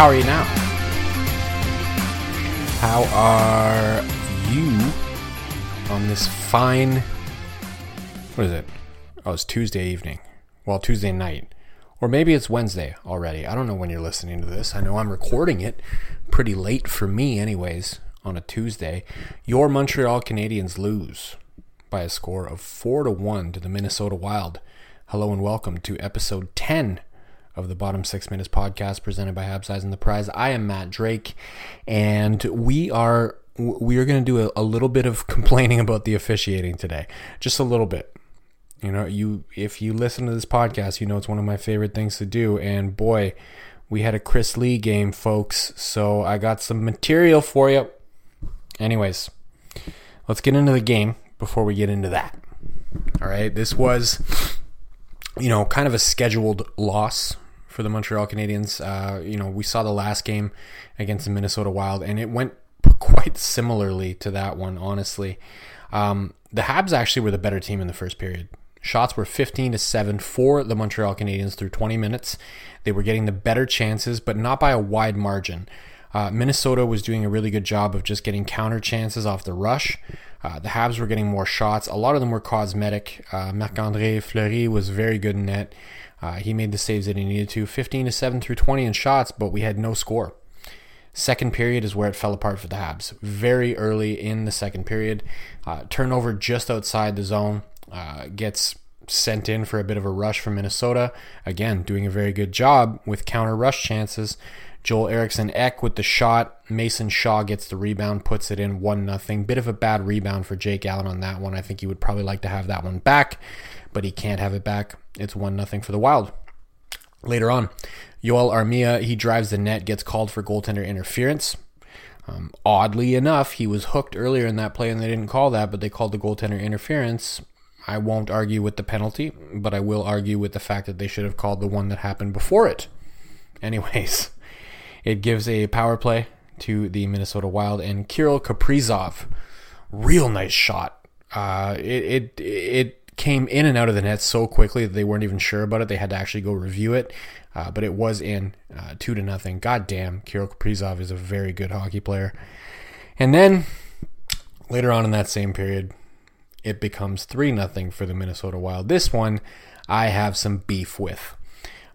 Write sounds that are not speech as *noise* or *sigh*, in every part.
How are you now? How are you on this fine. What is it? Oh, it's Tuesday evening. Well, Tuesday night. Or maybe it's Wednesday already. I don't know when you're listening to this. I know I'm recording it pretty late for me, anyways, on a Tuesday. Your Montreal Canadiens lose by a score of 4 to 1 to the Minnesota Wild. Hello and welcome to episode 10 of the Bottom Six Minutes podcast presented by Habs Eyes and the Prize. I am Matt Drake, and we are we are going to do a, a little bit of *laughs* complaining about the officiating today, just a little bit. You know, you if you listen to this podcast, you know it's one of my favorite things to do. And boy, we had a Chris Lee game, folks. So I got some material for you. Anyways, let's get into the game before we get into that. All right, this was, you know, kind of a scheduled loss for the Montreal Canadiens. Uh, you know, we saw the last game against the Minnesota Wild, and it went quite similarly to that one, honestly. Um, the Habs actually were the better team in the first period. Shots were 15 to 7 for the Montreal Canadiens through 20 minutes. They were getting the better chances, but not by a wide margin. Uh, Minnesota was doing a really good job of just getting counter chances off the rush. Uh, the Habs were getting more shots. A lot of them were cosmetic. Uh, Marc Andre Fleury was very good in net. Uh, he made the saves that he needed to. 15 to 7 through 20 in shots, but we had no score. Second period is where it fell apart for the Habs. Very early in the second period, uh, turnover just outside the zone uh, gets sent in for a bit of a rush from Minnesota. Again, doing a very good job with counter rush chances. Joel Eriksson Ek with the shot. Mason Shaw gets the rebound, puts it in 1 0. Bit of a bad rebound for Jake Allen on that one. I think he would probably like to have that one back, but he can't have it back. It's 1 0 for the Wild. Later on, Joel Armia, he drives the net, gets called for goaltender interference. Um, oddly enough, he was hooked earlier in that play and they didn't call that, but they called the goaltender interference. I won't argue with the penalty, but I will argue with the fact that they should have called the one that happened before it. *laughs* Anyways, it gives a power play to the Minnesota Wild and Kirill Kaprizov. Real nice shot. Uh, it, it it came in and out of the net so quickly that they weren't even sure about it. They had to actually go review it, uh, but it was in uh, two to nothing. God damn, Kirill Kaprizov is a very good hockey player. And then later on in that same period, it becomes three nothing for the Minnesota Wild. This one I have some beef with.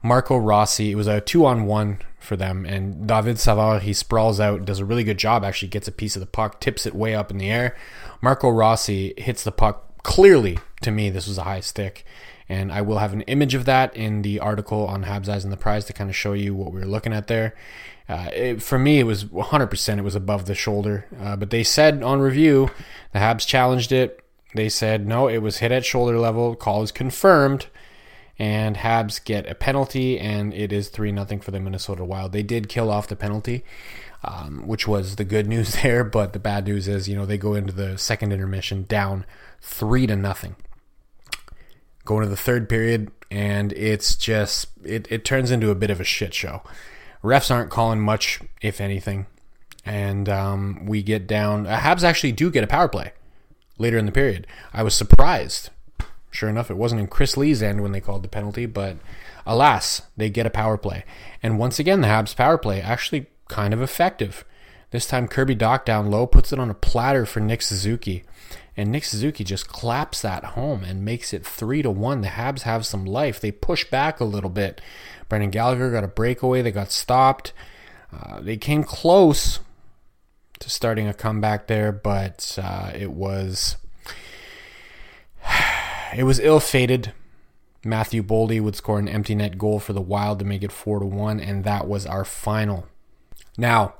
Marco Rossi, it was a two on one for them, and David Savard, he sprawls out, does a really good job, actually gets a piece of the puck, tips it way up in the air. Marco Rossi hits the puck clearly to me this was a high stick and I will have an image of that in the article on Habs Eyes and the Prize to kind of show you what we were looking at there. Uh, it, for me, it was 100%. It was above the shoulder, uh, but they said on review the Habs challenged it. They said no, it was hit at shoulder level. Call is confirmed, and Habs get a penalty, and it is three nothing for the Minnesota Wild. They did kill off the penalty. Um, which was the good *laughs* news there, but the bad news is, you know, they go into the second intermission down three to nothing. Going to the third period, and it's just it, it turns into a bit of a shit show. Refs aren't calling much, if anything, and um, we get down. Uh, Habs actually do get a power play later in the period. I was surprised. Sure enough, it wasn't in Chris Lee's end when they called the penalty, but alas, they get a power play. And once again, the Habs power play actually kind of effective. This time, Kirby Dach down low puts it on a platter for Nick Suzuki. And Nick Suzuki just claps that home and makes it three to one. The Habs have some life. They push back a little bit. Brendan Gallagher got a breakaway. They got stopped. Uh, they came close to starting a comeback there, but uh, it was *sighs* it was ill-fated. Matthew Boldy would score an empty net goal for the Wild to make it four to one, and that was our final. Now,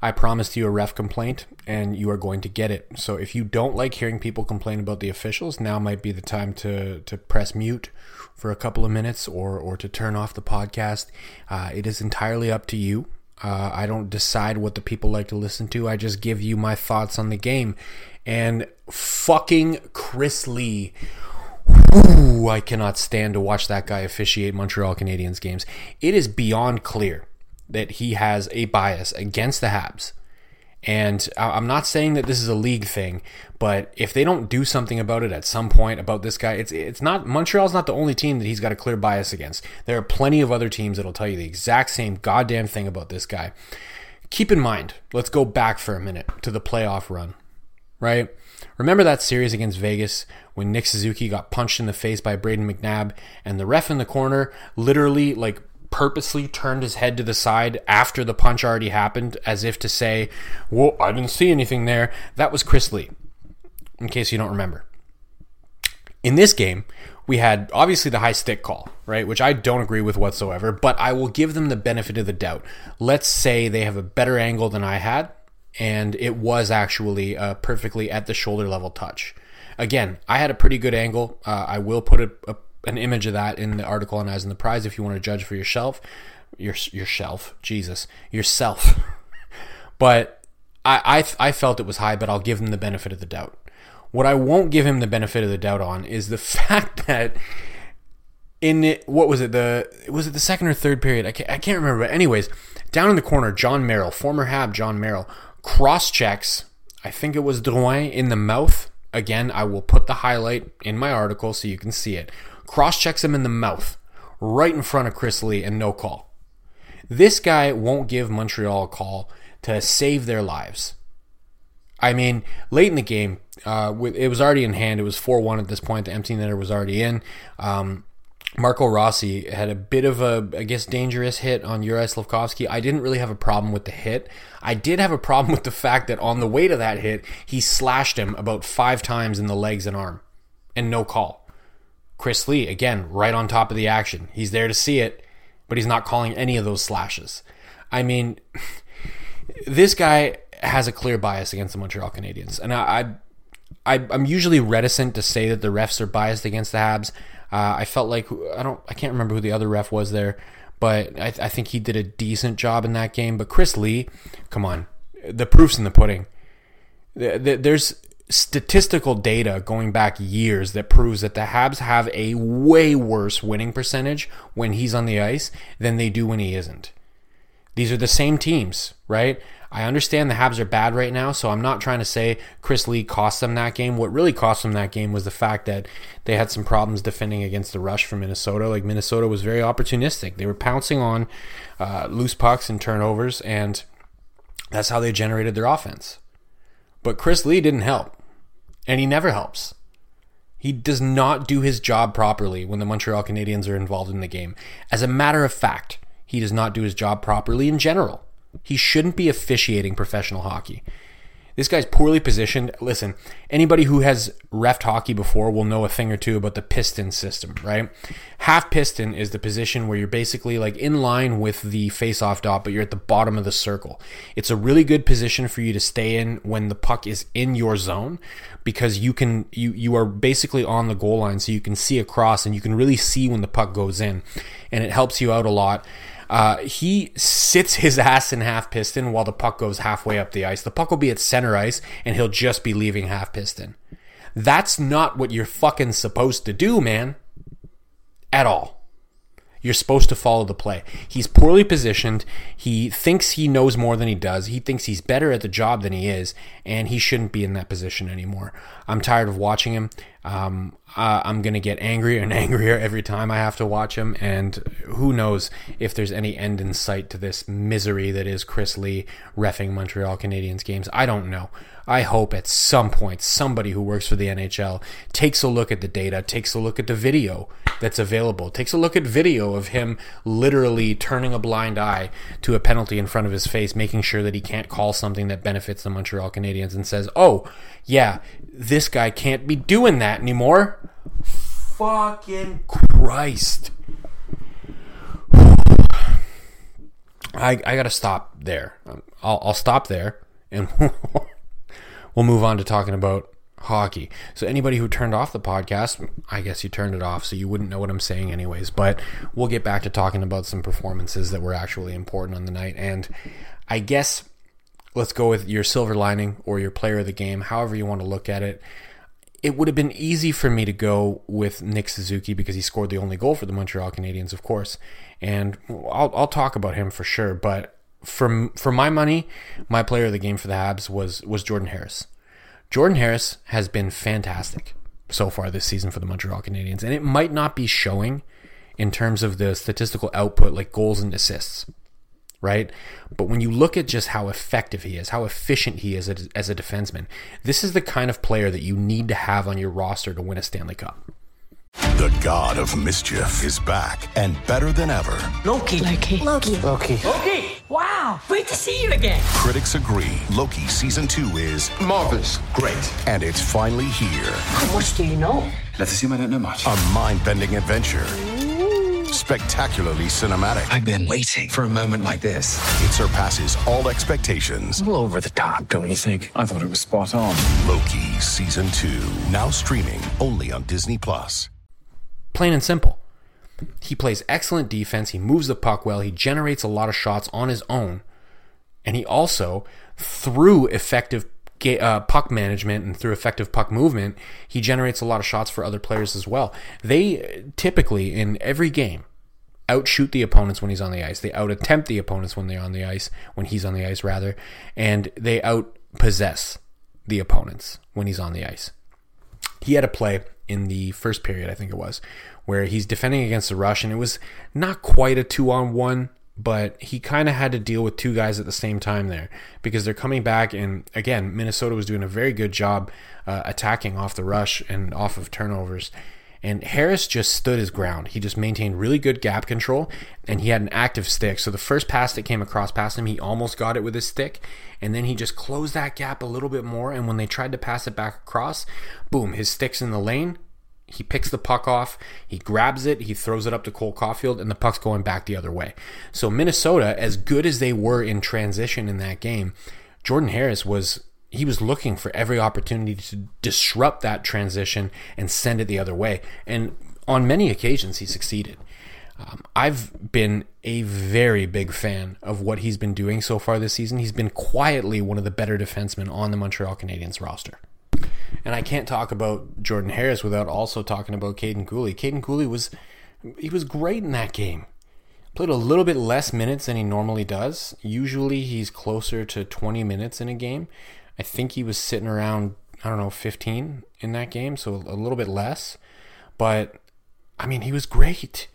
I promised you a ref complaint, and you are going to get it. So if you don't like hearing people complain about the officials, now might be the time to to press mute for a couple of minutes or or to turn off the podcast. Uh, it is entirely up to you. Uh, I don't decide what the people like to listen to. I just give you my thoughts on the game. And fucking Chris Lee. Ooh, I cannot stand to watch that guy officiate Montreal Canadiens games. It is beyond clear that he has a bias against the Habs And I'm not saying that this is a league thing, but if they don't do something about it at some point about this guy, it's it's not Montreal's not the only team that he's got a clear bias against. There are plenty of other teams that'll tell you the exact same goddamn thing about this guy. Keep in mind, let's go back for a minute to the playoff run, right? Remember that series against Vegas when Nick Suzuki got punched in the face by Brayden McNabb and the ref in the corner literally like purposely turned his head to the side after the punch already happened as if to say, "Well, I didn't see anything there." That was Chris Lee. In case you don't remember. In this game, we had obviously the high stick call, right? Which I don't agree with whatsoever, but I will give them the benefit of the doubt. Let's say they have a better angle than I had and it was actually a perfectly at the shoulder level touch. Again, I had a pretty good angle. Uh, I will put a, a, an image of that in the article on Eyes in the Prize if you want to judge for yourself. Your your shelf, Jesus, yourself. *laughs* but I, I I felt it was high, but I'll give him the benefit of the doubt. What I won't give him the benefit of the doubt on is the *laughs* fact that in it, what was it the was it the second or third period? I can't, I can't remember. But anyways, down in the corner, Jon Merrill, former Hab Jon Merrill, cross checks, I think it was Drouin in the mouth. Again, I will put the highlight in my article so you can see it. Cross checks him in the mouth, right in front of Chris Lee, and no call. This guy won't give Montreal a call to save their lives. I mean, late in the game, uh, it was already in hand. It was 4 1 at this point. The empty netter was already in. Um, Marco Rossi had a bit of a, I guess, dangerous hit on Uri Slafkovsky. I didn't really have a problem with the hit. I did have a problem *laughs* with the fact that on the way to that hit, he slashed him about five times in the legs and arm, and no call. Chris Lee, again, right on top of the action. He's there to see it, but he's not calling any of those slashes. I mean, *laughs* this guy has a clear bias against the Montreal Canadiens, and I, I, I'm usually reticent to say that the refs are biased against the Habs. Uh, I felt like I don't I can't remember who the other ref was there, but I, I think he did a decent job in that game. But Chris Lee, come on, the proof's in the pudding. There's statistical data going back years that proves that the Habs have a way worse winning percentage when he's on the ice than they do when he isn't. These are the same teams, right? I understand the Habs are bad right now, so I'm not trying to say Chris Lee cost them that game. What really cost them that game was the fact that they had some problems defending against the rush from Minnesota. Like Minnesota was very opportunistic; they were pouncing on uh, loose pucks and turnovers, and that's how they generated their offense. But Chris Lee didn't help, and he never helps. He does not do his job properly when the Montreal Canadiens are involved in the game. As a matter of fact, he does not do his job properly in general. He shouldn't be officiating professional hockey. This guy's poorly positioned. Listen, anybody who has refed hockey before will know a thing or two about the piston system, right? Half piston is the position where you're basically like in line with the face-off dot, but you're at the bottom of the circle. It's a really good position for you to stay in when the puck is in your zone because you can you you are basically on the goal line so you can see across and you can really see when the puck goes in and it helps you out a lot uh, he sits his ass in half piston while the puck goes halfway up the ice. The puck will be at center ice and he'll just be leaving half piston. That's not what you're fucking supposed to do, man. At all. You're supposed to follow the play. He's poorly positioned. He thinks he knows more than he does. He thinks he's better at the job than he is, and he shouldn't be in that position anymore. I'm tired of watching him. Um, uh, I'm going to get angrier and *laughs* angrier every time I have to watch him, and who knows if there's any end in sight to this misery that is Chris Lee refing Montreal Canadiens games. I don't know. I hope at some point somebody who works for the NHL takes a look at the data, takes a look at the video that's available, takes a look at video of him literally turning a blind eye to a penalty in front of his face, making sure that he can't call something that benefits the Montreal Canadiens and says, oh, yeah, this guy can't be doing that anymore. Fucking Christ. I, I gotta stop there. Um, I'll, I'll stop there and *laughs* we'll move on to talking about hockey. So anybody who turned off the podcast, I guess you turned it off so you wouldn't know what I'm saying anyways, but we'll get back to talking about some performances that were actually important on the night and I guess let's go with your silver lining or your player of the game, however you want to look at it. It would have been easy for me to go with Nick Suzuki because he scored the only goal for the Montreal Canadiens, of course. And I'll, I'll talk about him for sure, but for for my money, my player of the game for the Habs was was Jordan Harris. Jordan Harris has been fantastic so far this season for the Montreal Canadiens, and it might not be showing in terms of the statistical output like goals and assists, right? But when you look at just how effective he is, how efficient he is as a defenseman, this is the kind of player that you need to have on your roster to win a Stanley Cup. The god of mischief is back and better than ever. Loki. Loki. Loki. Loki. Loki. Wow. Great to see you again. Critics agree Loki season two is marvelous. Great. And it's finally here. How much do you know? Let's assume I don't know much. A mind bending adventure. Spectacularly cinematic. I've been waiting for a moment like this. It surpasses all expectations. A little over the top, don't you think? I thought it was spot on. Loki season two, now streaming only on Disney Plus. Plain and simple. He plays excellent defense. He moves the puck well. He generates a lot of shots on his own. And he also, through effective uh, puck management and through effective puck movement, he generates a lot of shots for other players as well. They typically, in every game, outshoot the opponents when he's on the ice. They out attempt the opponents when they're on the ice, when he's on the ice, rather. And they out possess the opponents when he's on the ice. He had a play in the first period, I think it was, where he's defending against the rush, and it was not quite a two on one, but he kind of had to deal with two guys at the same time there because they're coming back. And again, Minnesota was doing a very good job uh, attacking off the rush and off of turnovers. And Harris just stood his ground. He just maintained really good gap control and he had an active stick. So the first pass that came across past him, he almost got it with his stick. And then he just closed that gap a little bit more. And when they tried to pass it back across, boom, his stick's in the lane. He picks the puck off, he grabs it, he throws it up to Cole Caufield, and the puck's going back the other way. So Minnesota, as good as they were in transition in that game, Jordan Harris was he was looking for every opportunity to disrupt that transition and send it the other way. And on many occasions, he succeeded. Um, I've been a very big fan of what he's been doing so far this season. He's been quietly one of the better defensemen on the Montreal Canadiens roster. And I can't talk about Jordan Harris without also talking about Kaiden Guhle. Kaiden Guhle was he was great in that game. Played a little bit less minutes than he normally does. Usually he's closer to 20 minutes in a game. I think he was sitting around I don't know 15 in that game, so a little bit less. But I mean, he was great.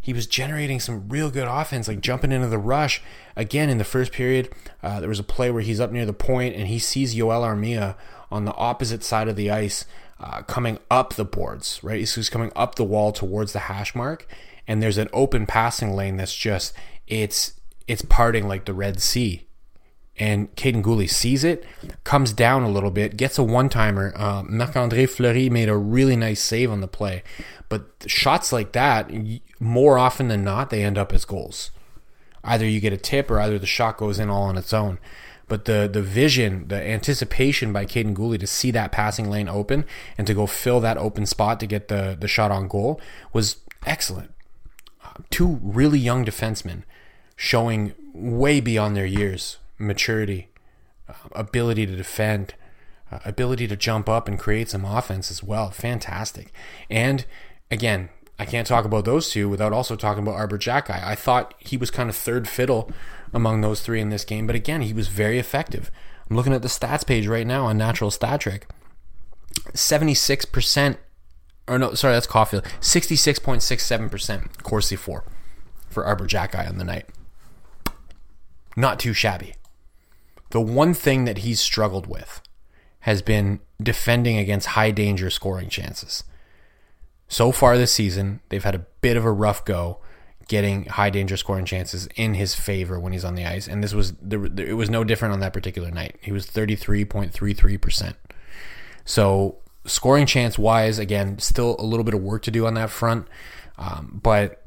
He was generating some real good offense, like jumping into the rush. Again, in the first period, uh, there was a play where he's up near the point and he sees Joel Armia on the opposite side of the ice, uh, coming up the boards, right? He's coming up the wall towards the hash mark, and there's an open passing lane that's just it's it's parting like the Red Sea. And Kaiden Guhle sees it, comes down a little bit, gets a one timer. Uh, Marc Andre Fleury made a really nice save on the play. But shots like that, more often than not, they end up as goals. Either you get a tip or either the shot goes in all on its own. But the the vision, the anticipation by Kaiden Guhle to see that passing lane open and to go fill that open spot to get the the shot on goal was excellent. Two really young defensemen showing way beyond their years maturity, uh, ability to defend, uh, ability to jump up and create some offense as well. Fantastic. And again, I can't talk about those two without also talking about Arber Xhekaj. I thought he was kind of third fiddle among those three in this game, but again, he was very effective. I'm looking at the stats page right now on Natural Stat Trick. 76%, or no, sorry, that's Caufield. 66.67% Corsi 4 for Arber Xhekaj on the night. Not too shabby. The one thing that he's struggled with has been defending against high danger scoring chances. So far this season, they've had a bit of a rough go getting high danger scoring chances in his favor when he's on the ice, and this was it was no different on that particular night. He was thirty three point three three percent. So scoring chance wise, again, still a little bit of work to do on that front, um, but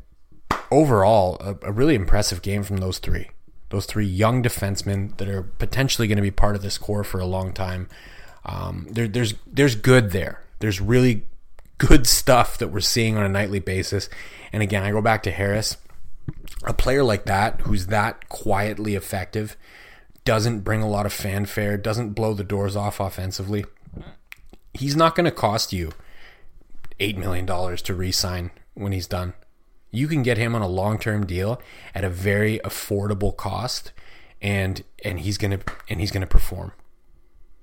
overall, a, a really impressive game from those three. Those three young defensemen that are potentially going to be part of this core for a long time. Um, there, there's there's good there. There's really good stuff that we're seeing on a nightly basis. And again, I go back to Harris. A player like that, who's that quietly effective, doesn't bring a lot of fanfare, doesn't blow the doors off offensively. He's not going to cost you $8 million to re sign when he's done. You can get him on a long term deal at a very affordable cost and and he's gonna and he's gonna perform.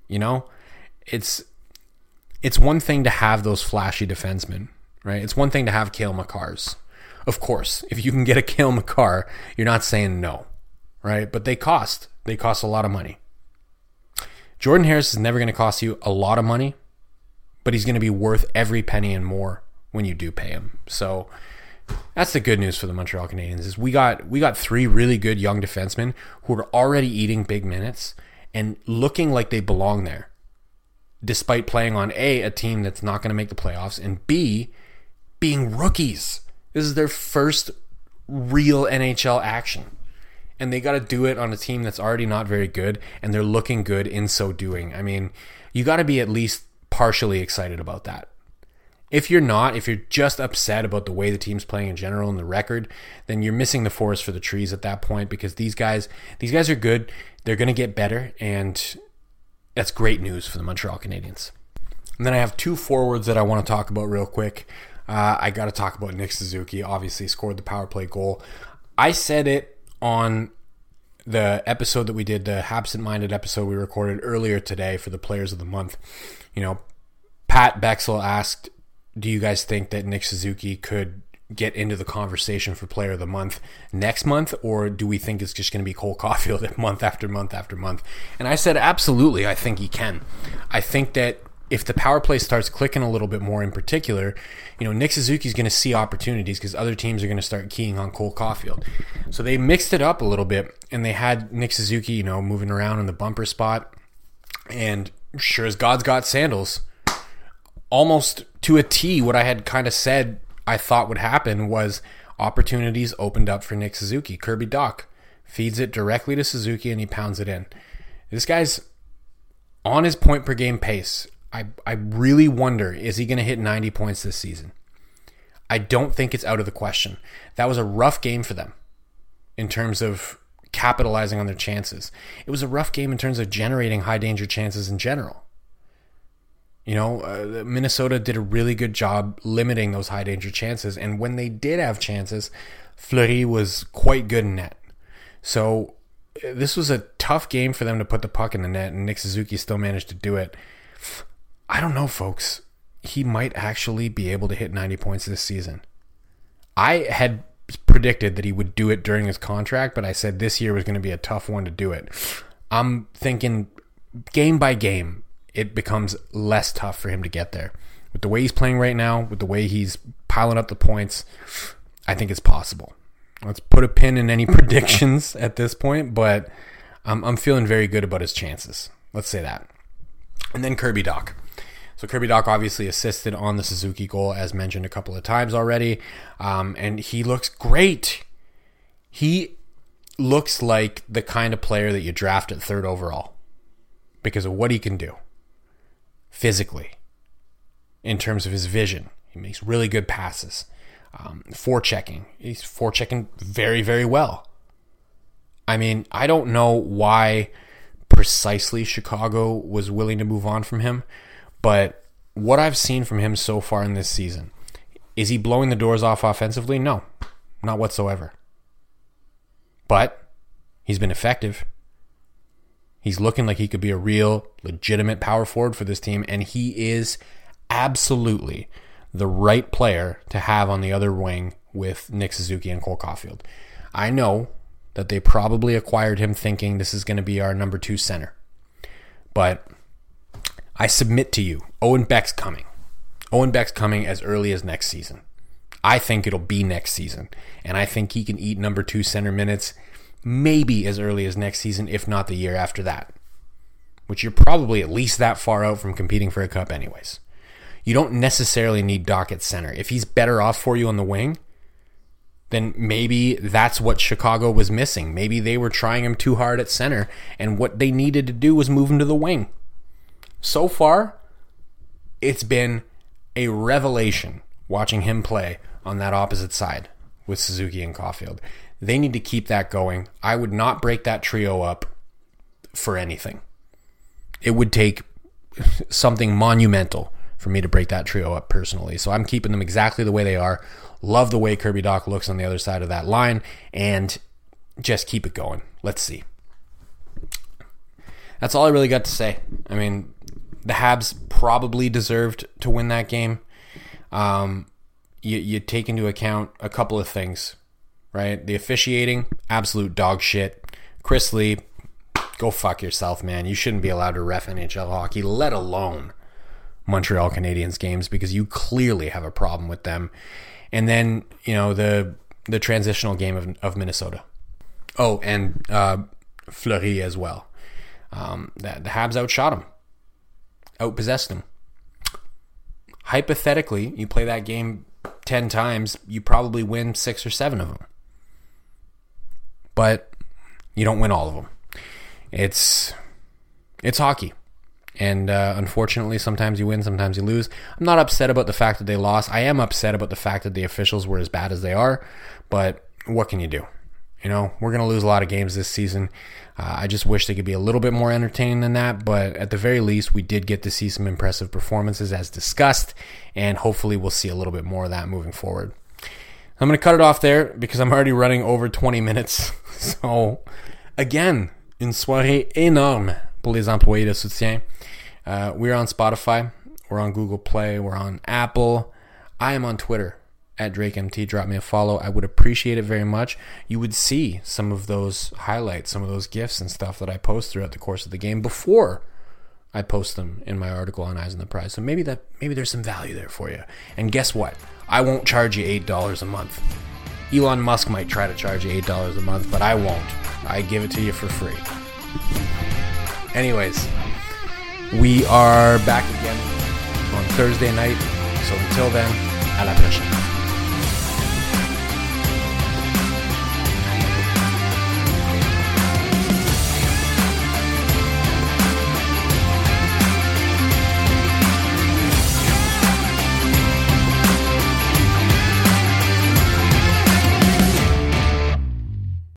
You know, it's it's one thing to have those flashy defensemen, right? It's one thing to have Cale Makars. Of course, if you can get a *laughs* Cale Makar, you're not saying no, right? But they cost. They cost a lot of money. Jordan Harris is never going to cost you a lot of money, but he's going to be worth every penny and more when you do pay him. So that's the good news for the Montreal Canadiens is we got we got three really good young defensemen who are already eating big minutes and looking like they belong there. Despite playing on A, a team that's not going to make the playoffs, and B, being rookies. This is their first real NHL action. And they got to do it on a team that's already not very good, and they're looking good in so doing. I mean, you got to be at least partially excited about that. If you're not, if you're just upset about the way the team's playing in general and the record, then you're missing the forest for the trees at that point because these guys, these guys are good. They're going to get better, and that's great news for the Montreal Canadiens. And then I have two forwards that I want to talk about real quick. Uh, I got to talk about Nick Suzuki. Obviously, scored the power play goal. I said it on the episode that we did, the Habsent Minded episode we recorded earlier today for the players of the month. You know, Pat Bexell asked, Do you guys think that Nick Suzuki could get into the conversation for player of the month next month, or do we think it's just going to be Cole *laughs* Caufield month after month after month? And I said, Absolutely, I think he can. I think that if the power play starts clicking a little bit more in particular, you know, Nick Suzuki's going to see opportunities because other teams are going to start keying on Cole Caufield. So they mixed it up a little bit and they had Nick Suzuki, you know, moving around in the bumper spot. And sure as God's got sandals, almost to a T, what I had kind of said I thought would happen was opportunities opened up for Nick Suzuki. Kirby Dach feeds it directly to Suzuki and he pounds it in. This guy's on his point per game pace. I, I really wonder is he going to hit 90 points this season? I don't think it's out of the question. That was a rough game for them in terms of capitalizing on their chances. It was a rough game in terms of generating high danger chances in general. You know, uh, Minnesota did a really good job limiting those high danger chances. And when they did have chances, Fleury was quite good in net. So uh, this was a tough game for them to put the puck in the net, and Nick Suzuki still managed to do it. I don't know, folks. He might actually be able to hit 90 points this season. I had predicted that he would do it during his contract, but I said this year was going to be a tough one to do it. I'm thinking game by game, it becomes less tough for him to get there. With the way he's playing right now, with the way he's piling up the points, I think it's possible. Let's put a pin in any *laughs* predictions at this point, but I'm, I'm feeling very good about his chances. Let's say that. And then Kirby Dach. So Kirby Dach obviously assisted on the Suzuki goal, as mentioned a couple of times already, um, and he looks great. He looks like the kind of player that you draft at third overall because of what he can do physically in terms of his vision. He makes really good passes. Um, forechecking. He's forechecking very, very well. I mean, I don't know why precisely Chicago was willing to move on from him, but what I've seen from him so far in this season, is he blowing the doors off offensively? No, not whatsoever. But he's been effective. He's looking like he could be a real, legitimate power forward for this team, and he is absolutely the right player to have on the other wing with Nick Suzuki and Cole Caufield. I know that they probably acquired him thinking this is going to be our number two center. But I submit to you, Owen Beck's coming. Owen Beck's coming as early as next season. I think it'll be next season. And I think he can eat number two center minutes maybe as early as next season, if not the year after that. Which you're probably at least that far out from competing for a cup, anyways. You don't necessarily need Dach at center. If he's better off for you on the wing, then maybe that's what Chicago was missing. Maybe they were trying him too hard at center, and what they needed to do was move him to the wing. So far, it's been a revelation watching him play on that opposite side with Suzuki and Caufield. They need to keep that going. I would not break that trio up for anything. It would take something monumental for me to break that trio up personally. So I'm keeping them exactly the way they are. Love the way Kirby Dach looks on the other side of that line and just keep it going. Let's see. that's all I really got to say. I mean, the Habs probably deserved to win that game. Um, you, you take into account a couple of things, right? The officiating, absolute dog shit. Chris Lee, go fuck yourself, man. You shouldn't be allowed to ref NHL hockey, let alone Montreal Canadiens games, because you clearly have a problem with them. And then, you know, the the transitional game of, of Minnesota. Oh, and uh, Fleury as well. Um, the, the Habs outshot him, outpossessed him. Hypothetically, you play that game 10 times, you probably win six or seven of them. But you don't win all of them. It's it's hockey. And uh, unfortunately, sometimes you win, sometimes you lose. I'm not upset about the fact that they lost. I am upset about the fact that the officials were as bad as they are. But what can you do? You know, we're going to lose a lot of games this season. Uh, I just wish they could be a little bit more entertaining than that. But at the very least, we did get to see some impressive performances as discussed. And hopefully, we'll see a little bit more of that moving forward. I'm going to cut it off there because I'm already running over 20 minutes. *laughs* So, again, une soirée énorme pour les employés de soutien. Uh, we're on Spotify, we're on Google Play, we're on Apple. I am on Twitter at DrakeMT. Drop me a follow. I would appreciate it very much. You would see some of those highlights, some of those gifts and stuff that I post throughout the course of the game before I post them in my article on Eyes on the Prize. So maybe that maybe there's some value there for you. And guess what? I won't charge you eight dollars a month. Elon Musk might try to charge you eight dollars a month, but I won't. I give it to you for free. Anyways, we are back again on Thursday night. So until then, à la prochaine.